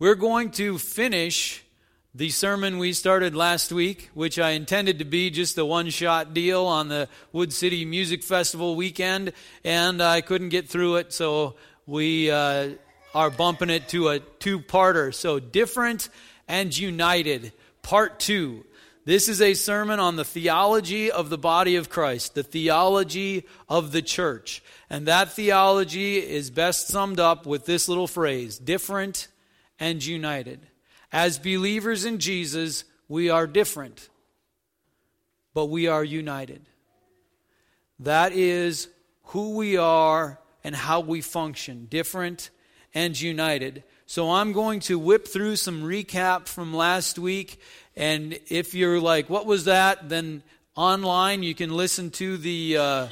We're going to finish the sermon we started last week, which I intended to be just a one shot deal on the Wood City Music Festival weekend, and I couldn't get through it, so we uh, are bumping it to a two parter. So, different and united, part two. This is a sermon on the theology of the body of Christ, the theology of the church. And that theology is best summed up with this little phrase different and united. As believers in Jesus, we are different, but we are united. That is who we are and how we function, different and united. So I'm going to whip through some recap from last week. And if you're like, what was that? Then online you can listen to the. Uh,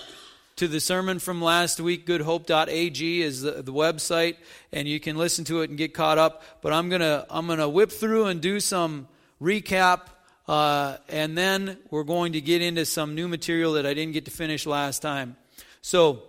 to the sermon from last week. Goodhope.ag is the, the website, and you can listen to it and get caught up. But I'm gonna I'm gonna whip through and do some recap, uh, and then we're going to get into some new material that I didn't get to finish last time. So,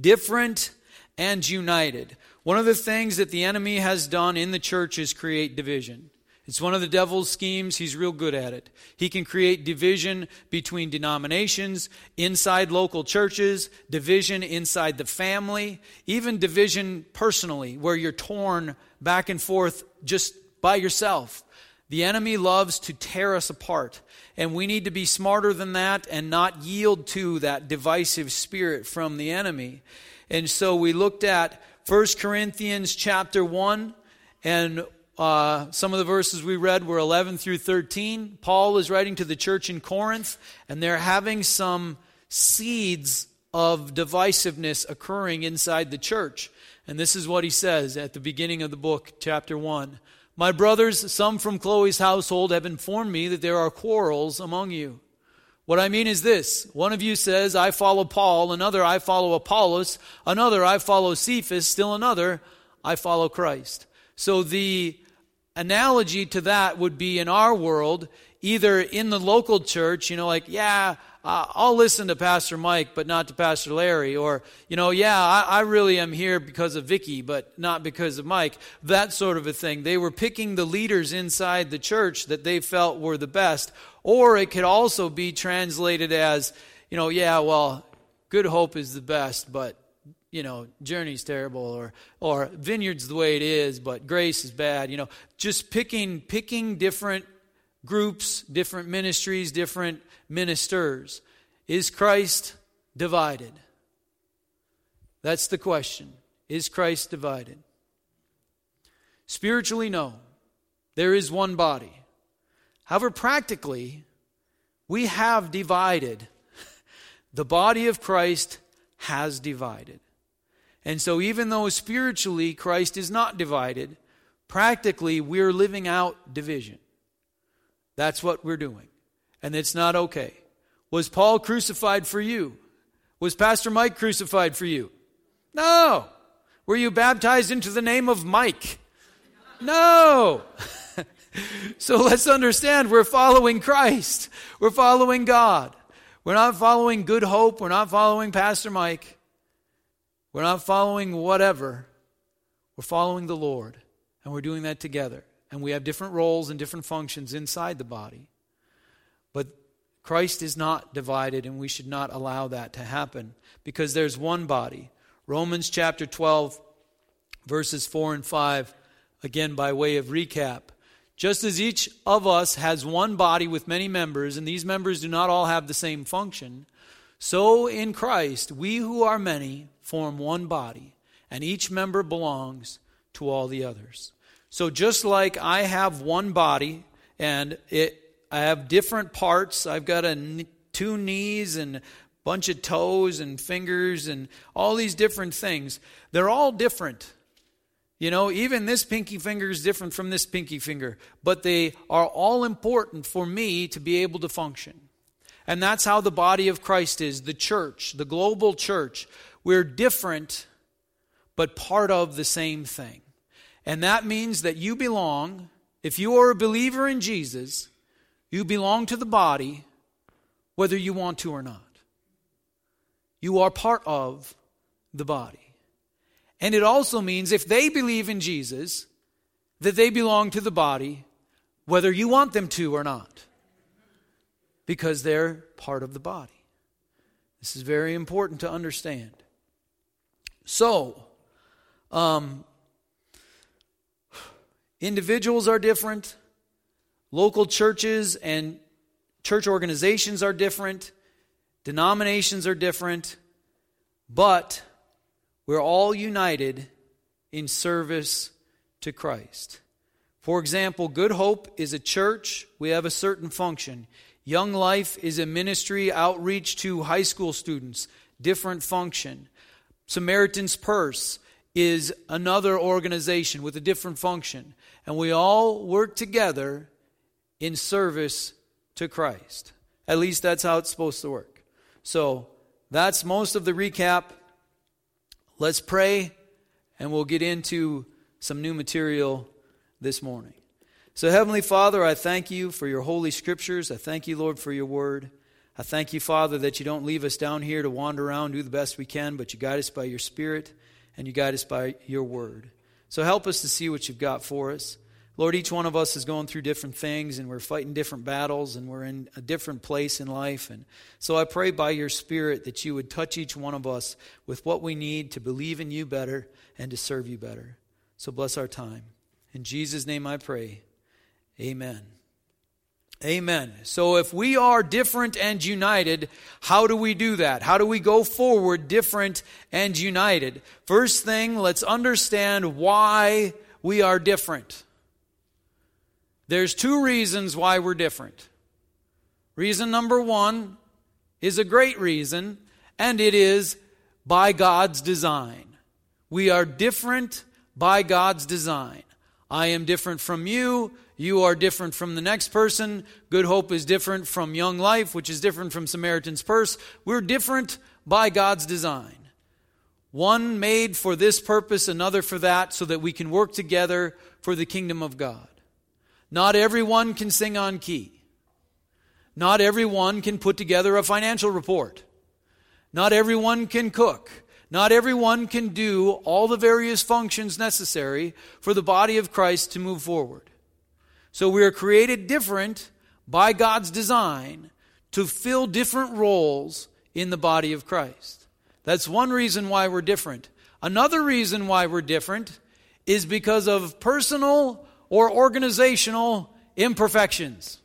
different and united. One of the things that the enemy has done in the church is create division. It's one of the devil's schemes. He's real good at it. He can create division between denominations, inside local churches, division inside the family, even division personally, where you're torn back and forth just by yourself. The enemy loves to tear us apart, and we need to be smarter than that and not yield to that divisive spirit from the enemy. And so we looked at 1 Corinthians chapter 1 and uh, some of the verses we read were 11 through 13. Paul is writing to the church in Corinth, and they're having some seeds of divisiveness occurring inside the church. And this is what he says at the beginning of the book, chapter 1. My brothers, some from Chloe's household, have informed me that there are quarrels among you. What I mean is this one of you says, I follow Paul, another, I follow Apollos, another, I follow Cephas, still another, I follow Christ. So the analogy to that would be in our world, either in the local church, you know, like, yeah, I'll listen to Pastor Mike, but not to Pastor Larry. Or, you know, yeah, I, I really am here because of Vicky, but not because of Mike. That sort of a thing. They were picking the leaders inside the church that they felt were the best. Or it could also be translated as, you know, yeah, well, Good Hope is the best, but you know, journey's terrible or or vineyard's the way it is, but grace is bad. You know, just picking picking different groups, different ministries, different ministers. Is Christ divided? That's the question. Is Christ divided? Spiritually, no. There is one body. However, practically, we have divided. The body of Christ has divided. And so, even though spiritually Christ is not divided, practically we're living out division. That's what we're doing. And it's not okay. Was Paul crucified for you? Was Pastor Mike crucified for you? No. Were you baptized into the name of Mike? No. so let's understand we're following Christ. We're following God. We're not following Good Hope. We're not following Pastor Mike. We're not following whatever. We're following the Lord. And we're doing that together. And we have different roles and different functions inside the body. But Christ is not divided, and we should not allow that to happen because there's one body. Romans chapter 12, verses 4 and 5, again by way of recap. Just as each of us has one body with many members, and these members do not all have the same function, so in Christ, we who are many form one body, and each member belongs to all the others. So just like I have one body, and it, I have different parts, I've got a, two knees and a bunch of toes and fingers and all these different things. They're all different. You know, even this pinky finger is different from this pinky finger, but they are all important for me to be able to function. And that's how the body of Christ is the church, the global church. We're different, but part of the same thing. And that means that you belong, if you are a believer in Jesus, you belong to the body, whether you want to or not. You are part of the body. And it also means if they believe in Jesus, that they belong to the body, whether you want them to or not, because they're part of the body. This is very important to understand. So, um, individuals are different, local churches and church organizations are different, denominations are different, but we're all united in service to Christ. For example, Good Hope is a church, we have a certain function. Young Life is a ministry outreach to high school students, different function. Samaritan's Purse is another organization with a different function. And we all work together in service to Christ. At least that's how it's supposed to work. So that's most of the recap. Let's pray, and we'll get into some new material this morning. So, Heavenly Father, I thank you for your holy scriptures. I thank you, Lord, for your word. I thank you, Father, that you don't leave us down here to wander around, do the best we can, but you guide us by your Spirit and you guide us by your word. So, help us to see what you've got for us. Lord, each one of us is going through different things and we're fighting different battles and we're in a different place in life. And so I pray by your Spirit that you would touch each one of us with what we need to believe in you better and to serve you better. So bless our time. In Jesus' name I pray. Amen. Amen. So if we are different and united, how do we do that? How do we go forward different and united? First thing, let's understand why we are different. There's two reasons why we're different. Reason number one is a great reason, and it is by God's design. We are different by God's design. I am different from you. You are different from the next person. Good Hope is different from Young Life, which is different from Samaritan's Purse. We're different by God's design. One made for this purpose, another for that, so that we can work together for the kingdom of God. Not everyone can sing on key. Not everyone can put together a financial report. Not everyone can cook. Not everyone can do all the various functions necessary for the body of Christ to move forward. So we are created different by God's design to fill different roles in the body of Christ. That's one reason why we're different. Another reason why we're different is because of personal or organizational imperfections.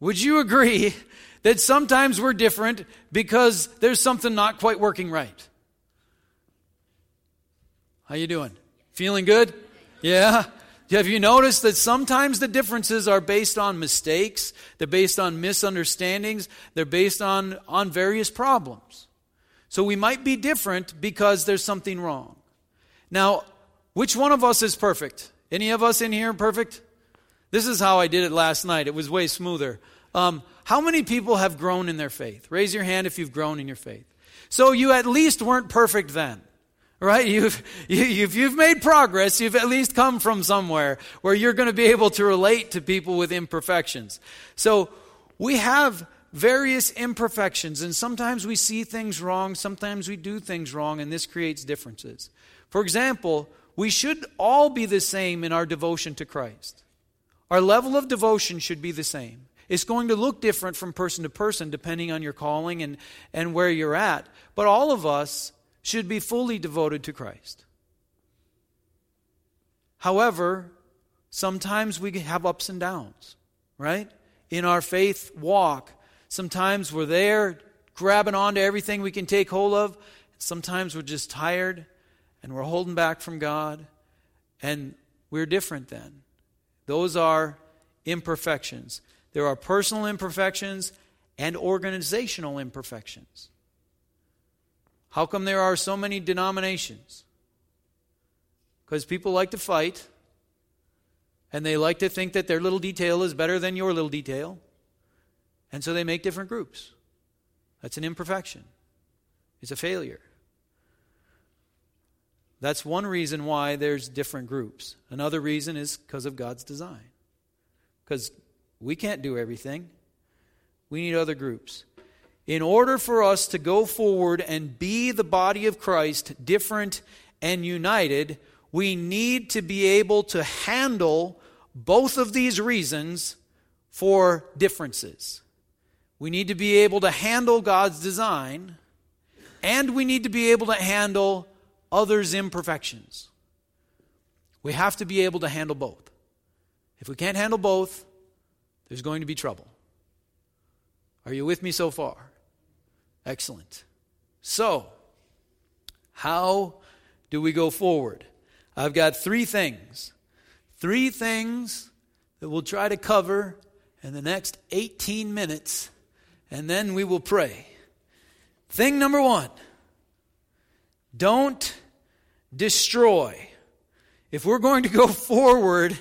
Would you agree that sometimes we're different because there's something not quite working right? How you doing? Feeling good? Yeah. Have you noticed that sometimes the differences are based on mistakes, they're based on misunderstandings, they're based on, on various problems. So we might be different because there's something wrong. Now, which one of us is perfect? Any of us in here perfect? This is how I did it last night. It was way smoother. Um, how many people have grown in their faith? Raise your hand if you've grown in your faith. So you at least weren't perfect then. Right? You've, you, if you've made progress, you've at least come from somewhere where you're going to be able to relate to people with imperfections. So we have various imperfections, and sometimes we see things wrong, sometimes we do things wrong, and this creates differences. For example, we should all be the same in our devotion to Christ. Our level of devotion should be the same. It's going to look different from person to person depending on your calling and, and where you're at. But all of us should be fully devoted to Christ. However, sometimes we have ups and downs, right? In our faith walk, sometimes we're there grabbing onto everything we can take hold of. Sometimes we're just tired and we're holding back from God, and we're different then. Those are imperfections. There are personal imperfections and organizational imperfections. How come there are so many denominations? Because people like to fight, and they like to think that their little detail is better than your little detail, and so they make different groups. That's an imperfection, it's a failure. That's one reason why there's different groups. Another reason is because of God's design. Because we can't do everything, we need other groups in order for us to go forward and be the body of Christ, different and united, we need to be able to handle both of these reasons for differences. We need to be able to handle God's design, and we need to be able to handle others' imperfections. We have to be able to handle both. If we can't handle both, there's going to be trouble. Are you with me so far? Excellent. So, how do we go forward? I've got three things. Three things that we'll try to cover in the next 18 minutes, and then we will pray. Thing number one don't destroy. If we're going to go forward,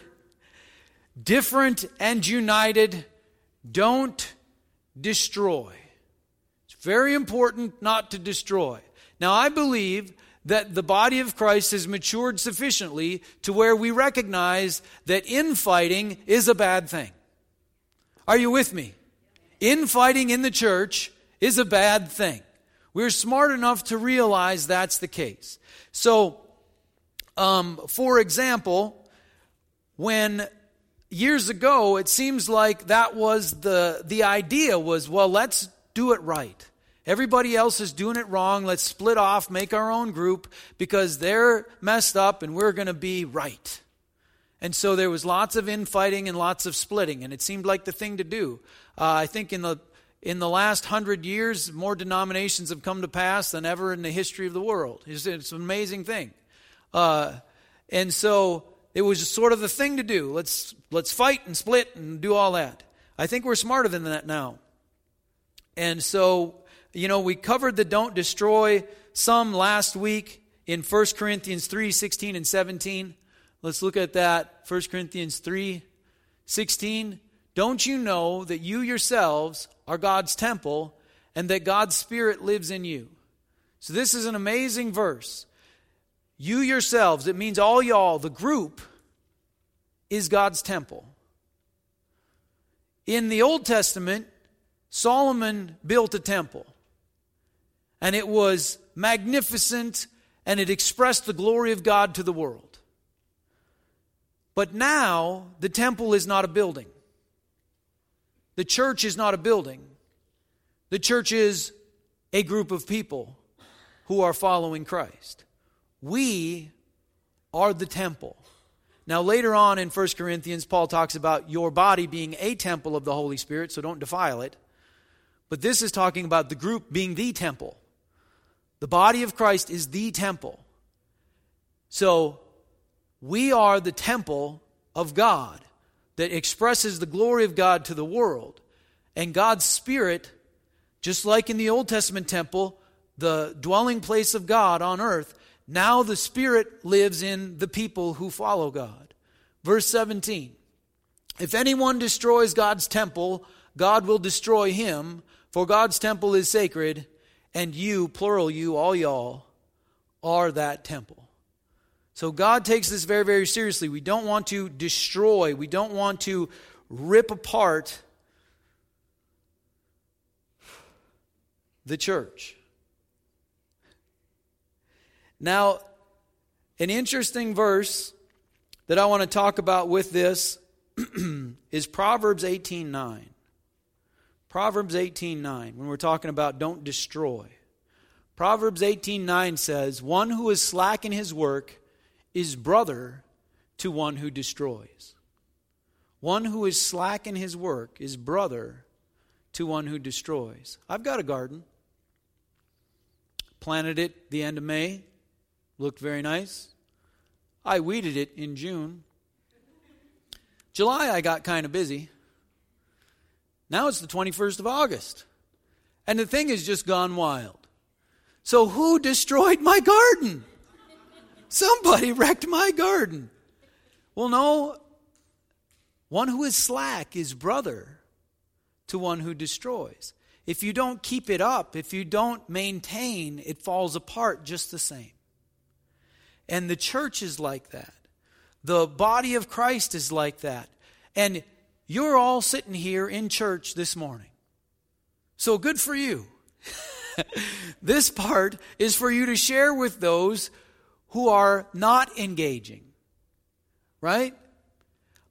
different and united, don't destroy. Very important not to destroy. Now, I believe that the body of Christ has matured sufficiently to where we recognize that infighting is a bad thing. Are you with me? Infighting in the church is a bad thing. We're smart enough to realize that's the case. So, um, for example, when years ago it seems like that was the the idea was well let's do it right everybody else is doing it wrong let's split off make our own group because they're messed up and we're going to be right and so there was lots of infighting and lots of splitting and it seemed like the thing to do uh, i think in the in the last hundred years more denominations have come to pass than ever in the history of the world it's, it's an amazing thing uh, and so it was just sort of the thing to do. Let's let's fight and split and do all that. I think we're smarter than that now. And so, you know, we covered the don't destroy some last week in 1 Corinthians 3 16 and 17. Let's look at that. 1 Corinthians 3 16. Don't you know that you yourselves are God's temple and that God's Spirit lives in you? So, this is an amazing verse. You yourselves, it means all y'all, the group, is God's temple. In the Old Testament, Solomon built a temple. And it was magnificent and it expressed the glory of God to the world. But now, the temple is not a building. The church is not a building. The church is a group of people who are following Christ. We are the temple. Now, later on in 1 Corinthians, Paul talks about your body being a temple of the Holy Spirit, so don't defile it. But this is talking about the group being the temple. The body of Christ is the temple. So, we are the temple of God that expresses the glory of God to the world. And God's Spirit, just like in the Old Testament temple, the dwelling place of God on earth, now the Spirit lives in the people who follow God. Verse 17 If anyone destroys God's temple, God will destroy him, for God's temple is sacred, and you, plural you, all y'all, are that temple. So God takes this very, very seriously. We don't want to destroy, we don't want to rip apart the church. Now, an interesting verse that I want to talk about with this is Proverbs 18:9. Proverbs 18:9 when we're talking about don't destroy. Proverbs 18:9 says, "One who is slack in his work is brother to one who destroys." One who is slack in his work is brother to one who destroys. I've got a garden. Planted it the end of May. Looked very nice. I weeded it in June. July, I got kind of busy. Now it's the 21st of August. And the thing has just gone wild. So, who destroyed my garden? Somebody wrecked my garden. Well, no. One who is slack is brother to one who destroys. If you don't keep it up, if you don't maintain, it falls apart just the same. And the church is like that. The body of Christ is like that. And you're all sitting here in church this morning. So good for you. this part is for you to share with those who are not engaging. Right?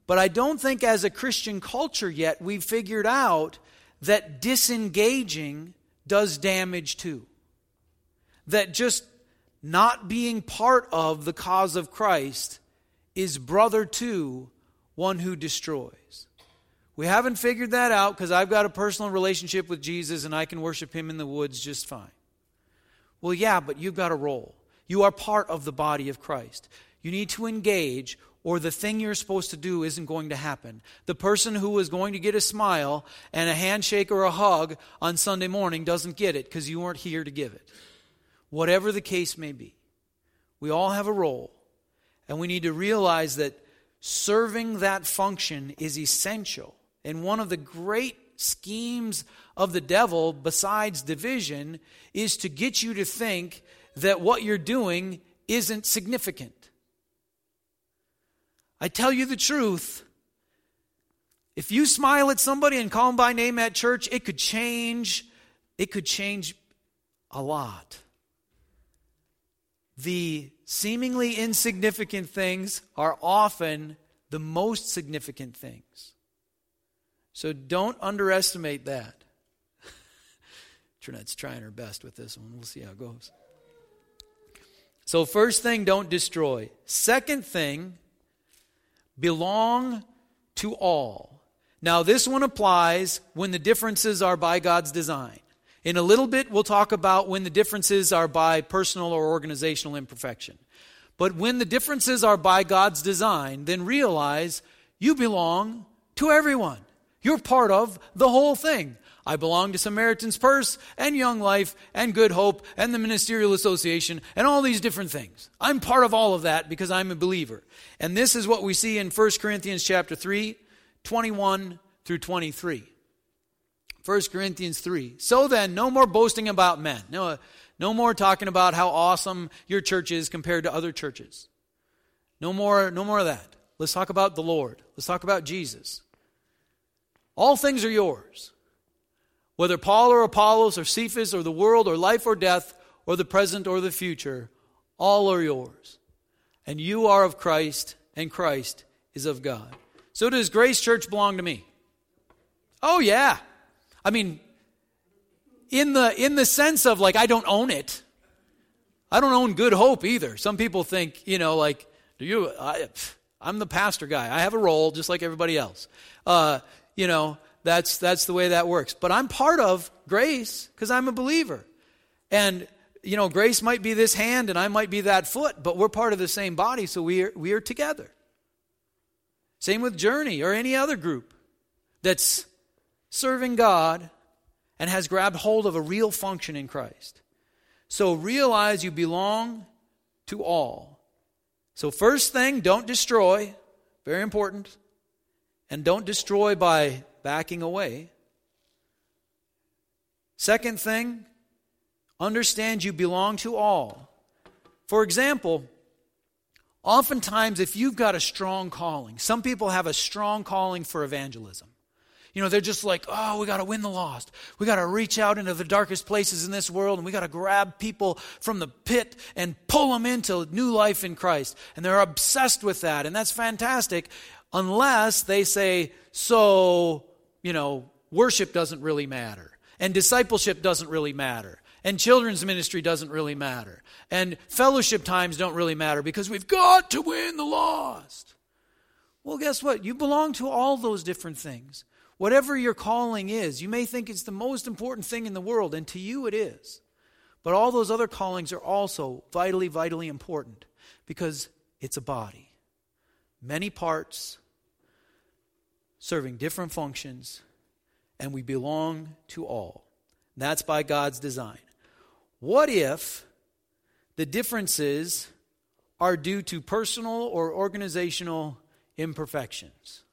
But I don't think as a Christian culture yet we've figured out that disengaging does damage too. That just not being part of the cause of Christ is brother to one who destroys. We haven't figured that out because I've got a personal relationship with Jesus and I can worship him in the woods just fine. Well, yeah, but you've got a role. You are part of the body of Christ. You need to engage, or the thing you're supposed to do isn't going to happen. The person who is going to get a smile and a handshake or a hug on Sunday morning doesn't get it because you weren't here to give it. Whatever the case may be, we all have a role, and we need to realize that serving that function is essential. And one of the great schemes of the devil, besides division, is to get you to think that what you're doing isn't significant. I tell you the truth. If you smile at somebody and call them by name at church, it could change. It could change a lot. The seemingly insignificant things are often the most significant things. So don't underestimate that. Trinette's trying her best with this one. We'll see how it goes. So, first thing, don't destroy. Second thing, belong to all. Now, this one applies when the differences are by God's design. In a little bit, we'll talk about when the differences are by personal or organizational imperfection. But when the differences are by God's design, then realize you belong to everyone. You're part of the whole thing. I belong to Samaritan's Purse and Young Life and Good Hope and the Ministerial Association and all these different things. I'm part of all of that because I'm a believer. And this is what we see in 1 Corinthians chapter 3, 21 through 23. 1 Corinthians 3. So then, no more boasting about men. No, uh, no more talking about how awesome your church is compared to other churches. No more, no more of that. Let's talk about the Lord. Let's talk about Jesus. All things are yours. Whether Paul or Apollos or Cephas or the world or life or death or the present or the future, all are yours. And you are of Christ, and Christ is of God. So does Grace Church belong to me? Oh, yeah. I mean, in the, in the sense of like, I don't own it. I don't own good hope either. Some people think, you know, like, do you, I, I'm the pastor guy. I have a role just like everybody else. Uh, you know, that's, that's the way that works. But I'm part of grace because I'm a believer. And, you know, grace might be this hand and I might be that foot, but we're part of the same body, so we are, we are together. Same with Journey or any other group that's serving God and has grabbed hold of a real function in Christ. So realize you belong to all. So, first thing, don't destroy. Very important. And don't destroy by backing away. Second thing, understand you belong to all. For example, oftentimes if you've got a strong calling, some people have a strong calling for evangelism. You know, they're just like, oh, we got to win the lost. We got to reach out into the darkest places in this world and we got to grab people from the pit and pull them into new life in Christ. And they're obsessed with that. And that's fantastic unless they say, so you know, worship doesn't really matter, and discipleship doesn't really matter, and children's ministry doesn't really matter, and fellowship times don't really matter because we've got to win the lost. Well, guess what? You belong to all those different things. Whatever your calling is, you may think it's the most important thing in the world, and to you it is. But all those other callings are also vitally, vitally important because it's a body. Many parts, serving different functions, and we belong to all. That's by God's design. What if the differences are due to personal or organizational imperfections?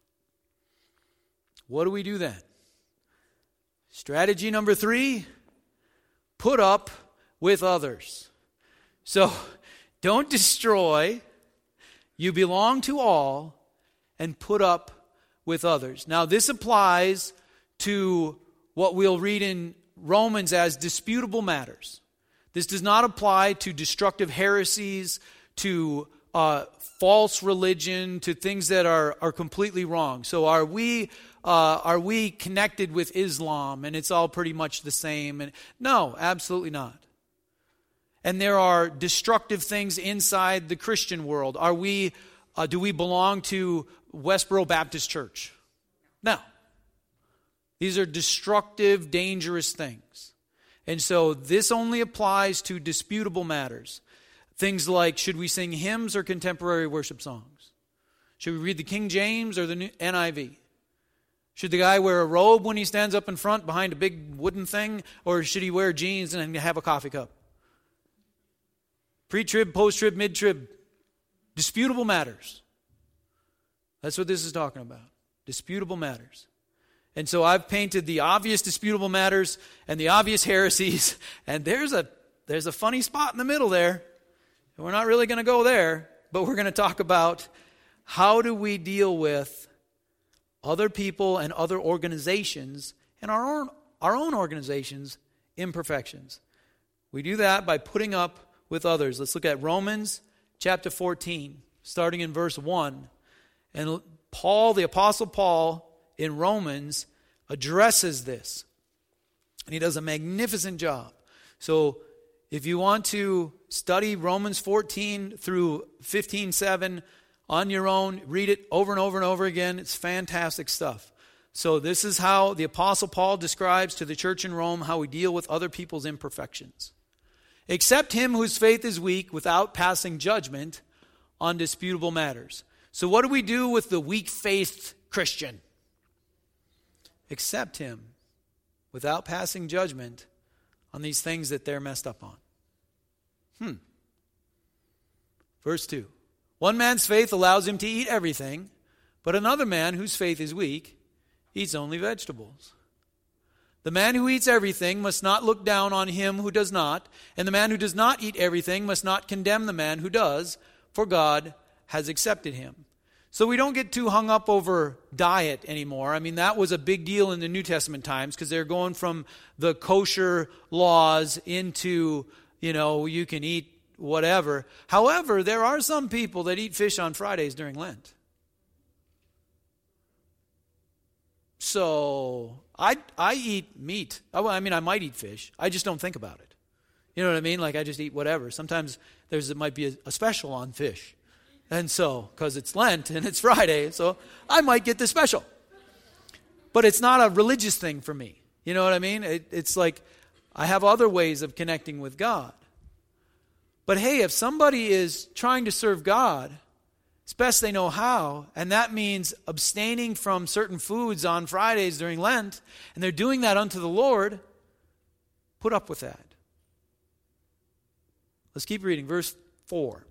What do we do then? Strategy number three put up with others. So don't destroy, you belong to all, and put up with others. Now, this applies to what we'll read in Romans as disputable matters. This does not apply to destructive heresies, to uh, false religion, to things that are, are completely wrong. So are we uh, are we connected with Islam and it's all pretty much the same? And no, absolutely not. And there are destructive things inside the Christian world. Are we? Uh, do we belong to Westboro Baptist Church? No. These are destructive, dangerous things. And so this only applies to disputable matters. Things like should we sing hymns or contemporary worship songs? Should we read the King James or the NIV? Should the guy wear a robe when he stands up in front behind a big wooden thing, or should he wear jeans and have a coffee cup? Pre trib, post trib, mid trib. Disputable matters. That's what this is talking about. Disputable matters. And so I've painted the obvious disputable matters and the obvious heresies, and there's a there's a funny spot in the middle there. And we're not really going to go there, but we're going to talk about how do we deal with other people and other organizations and our own, our own organizations' imperfections. We do that by putting up with others. Let's look at Romans chapter 14, starting in verse 1. And Paul, the Apostle Paul, in Romans, addresses this. And he does a magnificent job. So if you want to study Romans 14 through 15 7 on your own, read it over and over and over again. It's fantastic stuff. So, this is how the Apostle Paul describes to the church in Rome how we deal with other people's imperfections. Accept him whose faith is weak without passing judgment on disputable matters. So, what do we do with the weak faith Christian? Accept him without passing judgment on these things that they're messed up on. Hmm. Verse 2 One man's faith allows him to eat everything, but another man whose faith is weak eats only vegetables. The man who eats everything must not look down on him who does not, and the man who does not eat everything must not condemn the man who does, for God has accepted him. So we don't get too hung up over diet anymore. I mean, that was a big deal in the New Testament times because they're going from the kosher laws into you know, you can eat whatever. However, there are some people that eat fish on Fridays during Lent. So I I eat meat. I mean, I might eat fish. I just don't think about it. You know what I mean? Like I just eat whatever. Sometimes there's it might be a, a special on fish, and so because it's Lent and it's Friday, so I might get the special. But it's not a religious thing for me. You know what I mean? It, it's like I have other ways of connecting with God. But hey, if somebody is trying to serve God, it's best they know how, and that means abstaining from certain foods on Fridays during Lent, and they're doing that unto the Lord, put up with that. Let's keep reading. Verse 4.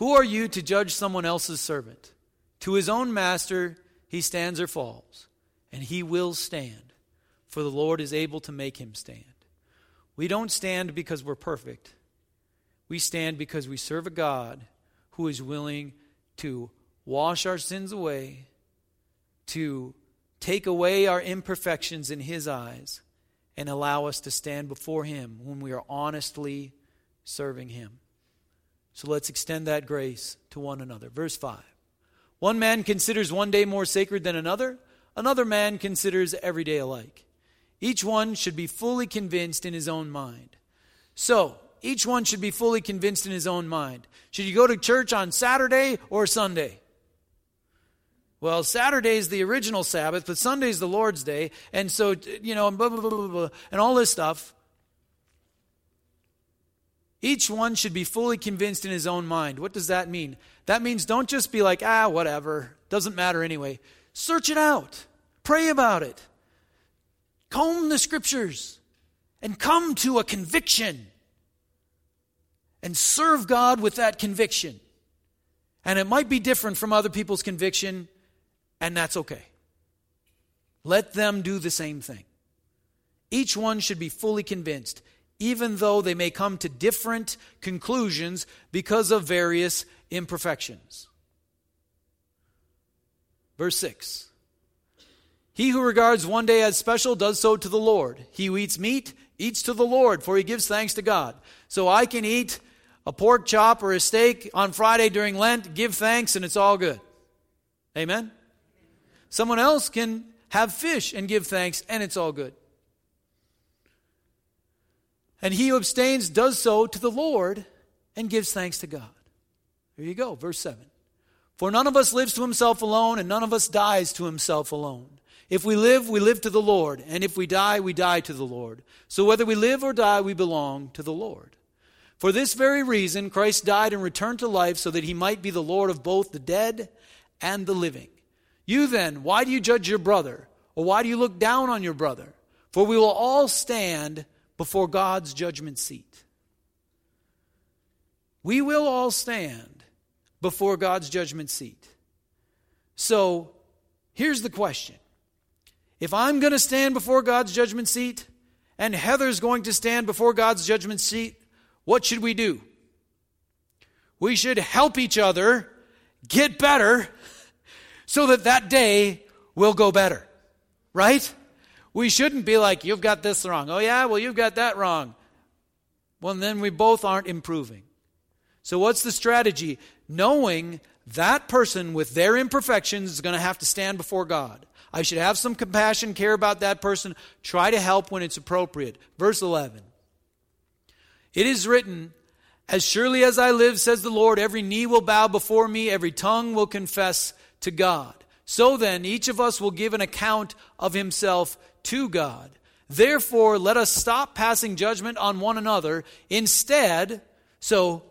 Who are you to judge someone else's servant? To his own master he stands or falls, and he will stand for the Lord is able to make him stand. We don't stand because we're perfect. We stand because we serve a God who is willing to wash our sins away, to take away our imperfections in his eyes, and allow us to stand before him when we are honestly serving him. So let's extend that grace to one another. Verse 5. One man considers one day more sacred than another, another man considers every day alike. Each one should be fully convinced in his own mind. So, each one should be fully convinced in his own mind. Should you go to church on Saturday or Sunday? Well, Saturday is the original Sabbath, but Sunday is the Lord's day. And so, you know, blah, blah, blah, blah, blah, and all this stuff. Each one should be fully convinced in his own mind. What does that mean? That means don't just be like, ah, whatever, doesn't matter anyway. Search it out, pray about it, comb the scriptures and come to a conviction and serve God with that conviction. And it might be different from other people's conviction, and that's okay. Let them do the same thing. Each one should be fully convinced, even though they may come to different conclusions because of various imperfections. Verse 6 he who regards one day as special does so to the Lord. He who eats meat eats to the Lord, for he gives thanks to God. So I can eat a pork chop or a steak on Friday during Lent, give thanks, and it's all good. Amen? Someone else can have fish and give thanks, and it's all good. And he who abstains does so to the Lord and gives thanks to God. Here you go, verse 7. For none of us lives to himself alone, and none of us dies to himself alone. If we live, we live to the Lord, and if we die, we die to the Lord. So whether we live or die, we belong to the Lord. For this very reason, Christ died and returned to life so that he might be the Lord of both the dead and the living. You then, why do you judge your brother? Or why do you look down on your brother? For we will all stand before God's judgment seat. We will all stand before God's judgment seat. So here's the question If I'm going to stand before God's judgment seat, and Heather's going to stand before God's judgment seat, what should we do? We should help each other get better so that that day will go better. Right? We shouldn't be like, you've got this wrong. Oh, yeah? Well, you've got that wrong. Well, then we both aren't improving. So, what's the strategy? Knowing that person with their imperfections is going to have to stand before God. I should have some compassion, care about that person, try to help when it's appropriate. Verse 11 It is written, As surely as I live, says the Lord, every knee will bow before me, every tongue will confess to God. So then, each of us will give an account of himself to God. Therefore, let us stop passing judgment on one another. Instead, so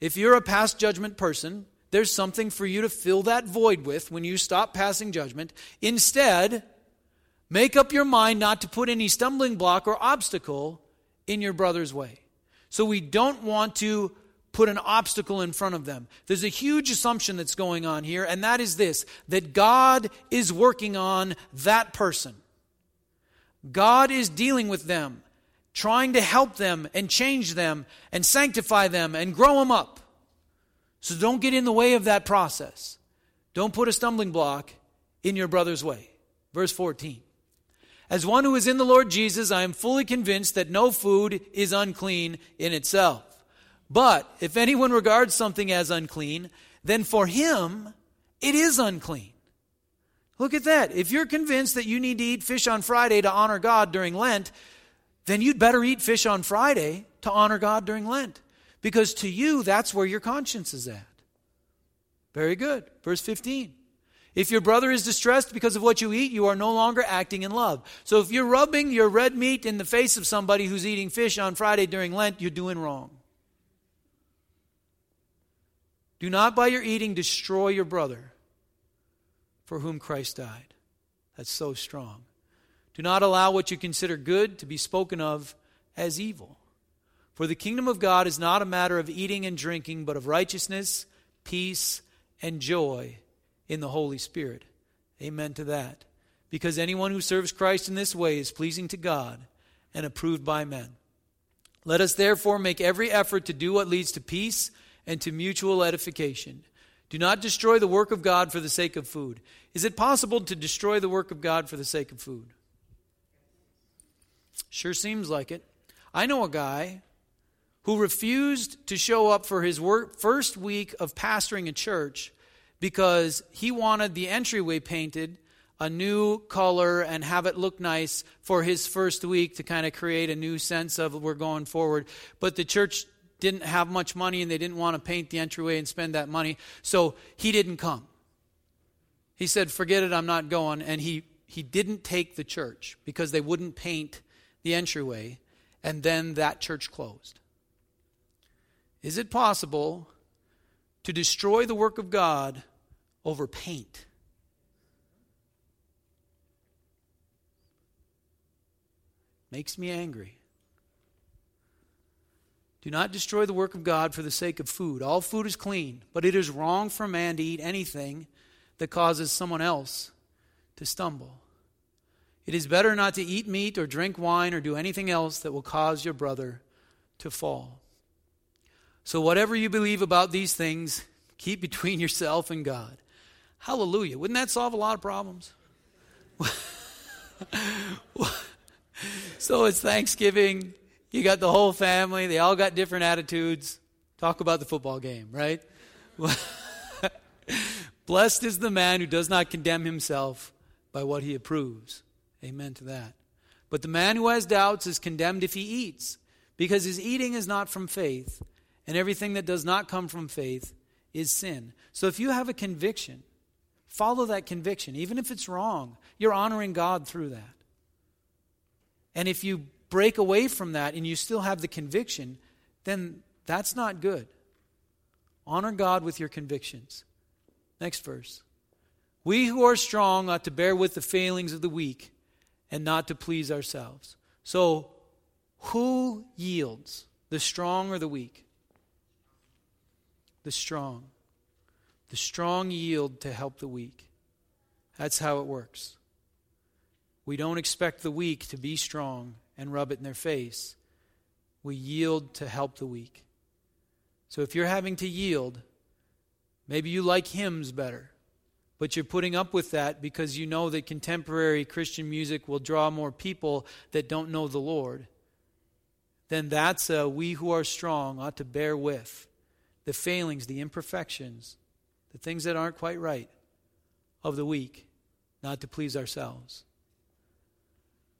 if you're a past judgment person, there's something for you to fill that void with when you stop passing judgment. Instead, make up your mind not to put any stumbling block or obstacle in your brother's way. So we don't want to put an obstacle in front of them. There's a huge assumption that's going on here, and that is this that God is working on that person. God is dealing with them, trying to help them and change them and sanctify them and grow them up. So don't get in the way of that process. Don't put a stumbling block in your brother's way. Verse 14. As one who is in the Lord Jesus, I am fully convinced that no food is unclean in itself. But if anyone regards something as unclean, then for him it is unclean. Look at that. If you're convinced that you need to eat fish on Friday to honor God during Lent, then you'd better eat fish on Friday to honor God during Lent. Because to you, that's where your conscience is at. Very good. Verse 15. If your brother is distressed because of what you eat, you are no longer acting in love. So if you're rubbing your red meat in the face of somebody who's eating fish on Friday during Lent, you're doing wrong. Do not by your eating destroy your brother for whom Christ died. That's so strong. Do not allow what you consider good to be spoken of as evil. For the kingdom of God is not a matter of eating and drinking, but of righteousness, peace, and joy in the Holy Spirit. Amen to that. Because anyone who serves Christ in this way is pleasing to God and approved by men. Let us therefore make every effort to do what leads to peace and to mutual edification. Do not destroy the work of God for the sake of food. Is it possible to destroy the work of God for the sake of food? Sure seems like it. I know a guy who refused to show up for his work, first week of pastoring a church because he wanted the entryway painted a new color and have it look nice for his first week to kind of create a new sense of we're going forward. But the church didn't have much money and they didn't want to paint the entryway and spend that money. So he didn't come. He said, Forget it, I'm not going. And he, he didn't take the church because they wouldn't paint the entryway. And then that church closed. Is it possible to destroy the work of God over paint? Makes me angry. Do not destroy the work of God for the sake of food. All food is clean, but it is wrong for a man to eat anything that causes someone else to stumble. It is better not to eat meat or drink wine or do anything else that will cause your brother to fall. So, whatever you believe about these things, keep between yourself and God. Hallelujah. Wouldn't that solve a lot of problems? so, it's Thanksgiving. You got the whole family, they all got different attitudes. Talk about the football game, right? Blessed is the man who does not condemn himself by what he approves. Amen to that. But the man who has doubts is condemned if he eats, because his eating is not from faith, and everything that does not come from faith is sin. So if you have a conviction, follow that conviction. Even if it's wrong, you're honoring God through that. And if you break away from that and you still have the conviction, then that's not good. Honor God with your convictions. Next verse. We who are strong ought to bear with the failings of the weak and not to please ourselves. So, who yields, the strong or the weak? The strong. The strong yield to help the weak. That's how it works. We don't expect the weak to be strong and rub it in their face. We yield to help the weak. So if you're having to yield, maybe you like hymns better, but you're putting up with that because you know that contemporary Christian music will draw more people that don't know the Lord. Then that's a we who are strong ought to bear with the failings, the imperfections, the things that aren't quite right of the weak, not to please ourselves.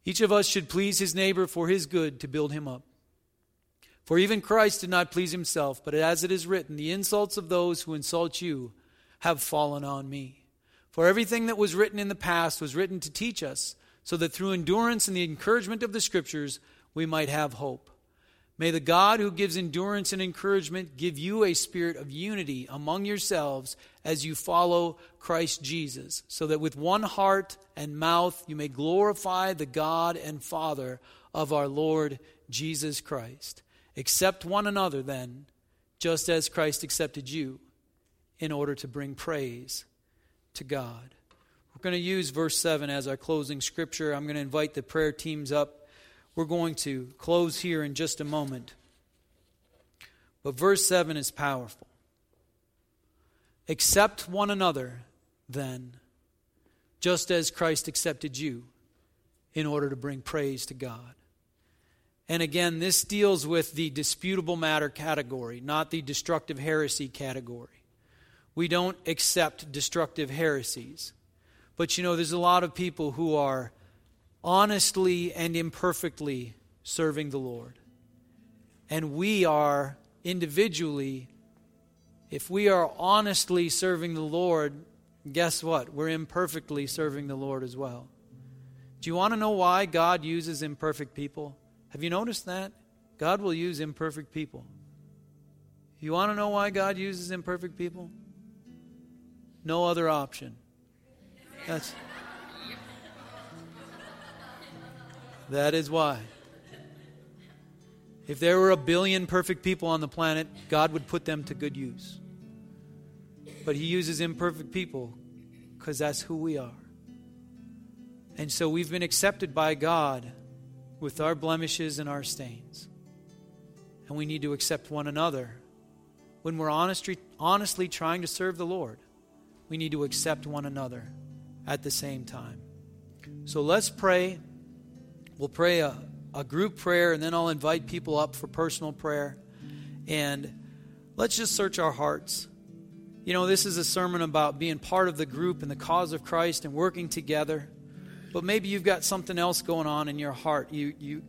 Each of us should please his neighbor for his good to build him up. For even Christ did not please himself, but as it is written, the insults of those who insult you have fallen on me. For everything that was written in the past was written to teach us, so that through endurance and the encouragement of the Scriptures we might have hope. May the God who gives endurance and encouragement give you a spirit of unity among yourselves as you follow Christ Jesus, so that with one heart and mouth you may glorify the God and Father of our Lord Jesus Christ. Accept one another then, just as Christ accepted you, in order to bring praise to God. We're going to use verse 7 as our closing scripture. I'm going to invite the prayer teams up we're going to close here in just a moment. But verse 7 is powerful. Accept one another, then, just as Christ accepted you, in order to bring praise to God. And again, this deals with the disputable matter category, not the destructive heresy category. We don't accept destructive heresies. But you know, there's a lot of people who are honestly and imperfectly serving the Lord. And we are individually, if we are honestly serving the Lord, guess what? We're imperfectly serving the Lord as well. Do you want to know why God uses imperfect people? Have you noticed that? God will use imperfect people. You want to know why God uses imperfect people? No other option. That's. That is why. If there were a billion perfect people on the planet, God would put them to good use. But He uses imperfect people because that's who we are. And so we've been accepted by God with our blemishes and our stains. And we need to accept one another. When we're honestly, honestly trying to serve the Lord, we need to accept one another at the same time. So let's pray. We'll pray a, a group prayer, and then I'll invite people up for personal prayer. And let's just search our hearts. You know, this is a sermon about being part of the group and the cause of Christ and working together. But maybe you've got something else going on in your heart. You, you,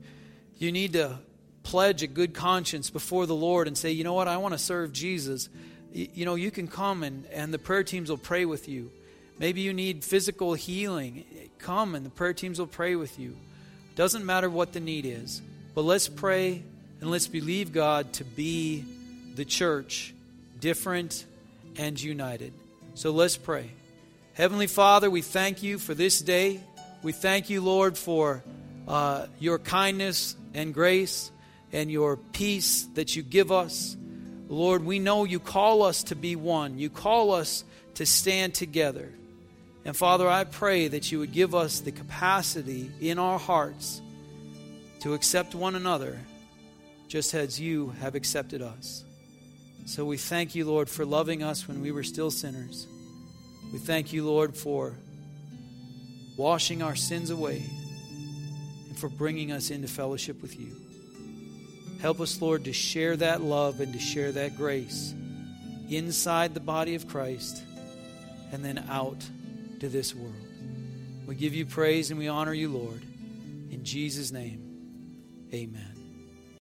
you need to pledge a good conscience before the Lord and say, you know what, I want to serve Jesus. You know, you can come and, and the prayer teams will pray with you. Maybe you need physical healing. Come and the prayer teams will pray with you. Doesn't matter what the need is. But let's pray and let's believe God to be the church different and united. So let's pray. Heavenly Father, we thank you for this day. We thank you, Lord, for uh, your kindness and grace and your peace that you give us. Lord, we know you call us to be one. You call us to stand together. And Father, I pray that you would give us the capacity in our hearts to accept one another just as you have accepted us. So we thank you, Lord, for loving us when we were still sinners. We thank you, Lord, for washing our sins away and for bringing us into fellowship with you. Help us, Lord, to share that love and to share that grace inside the body of Christ and then out to this world. We give you praise and we honor you, Lord. In Jesus' name, amen.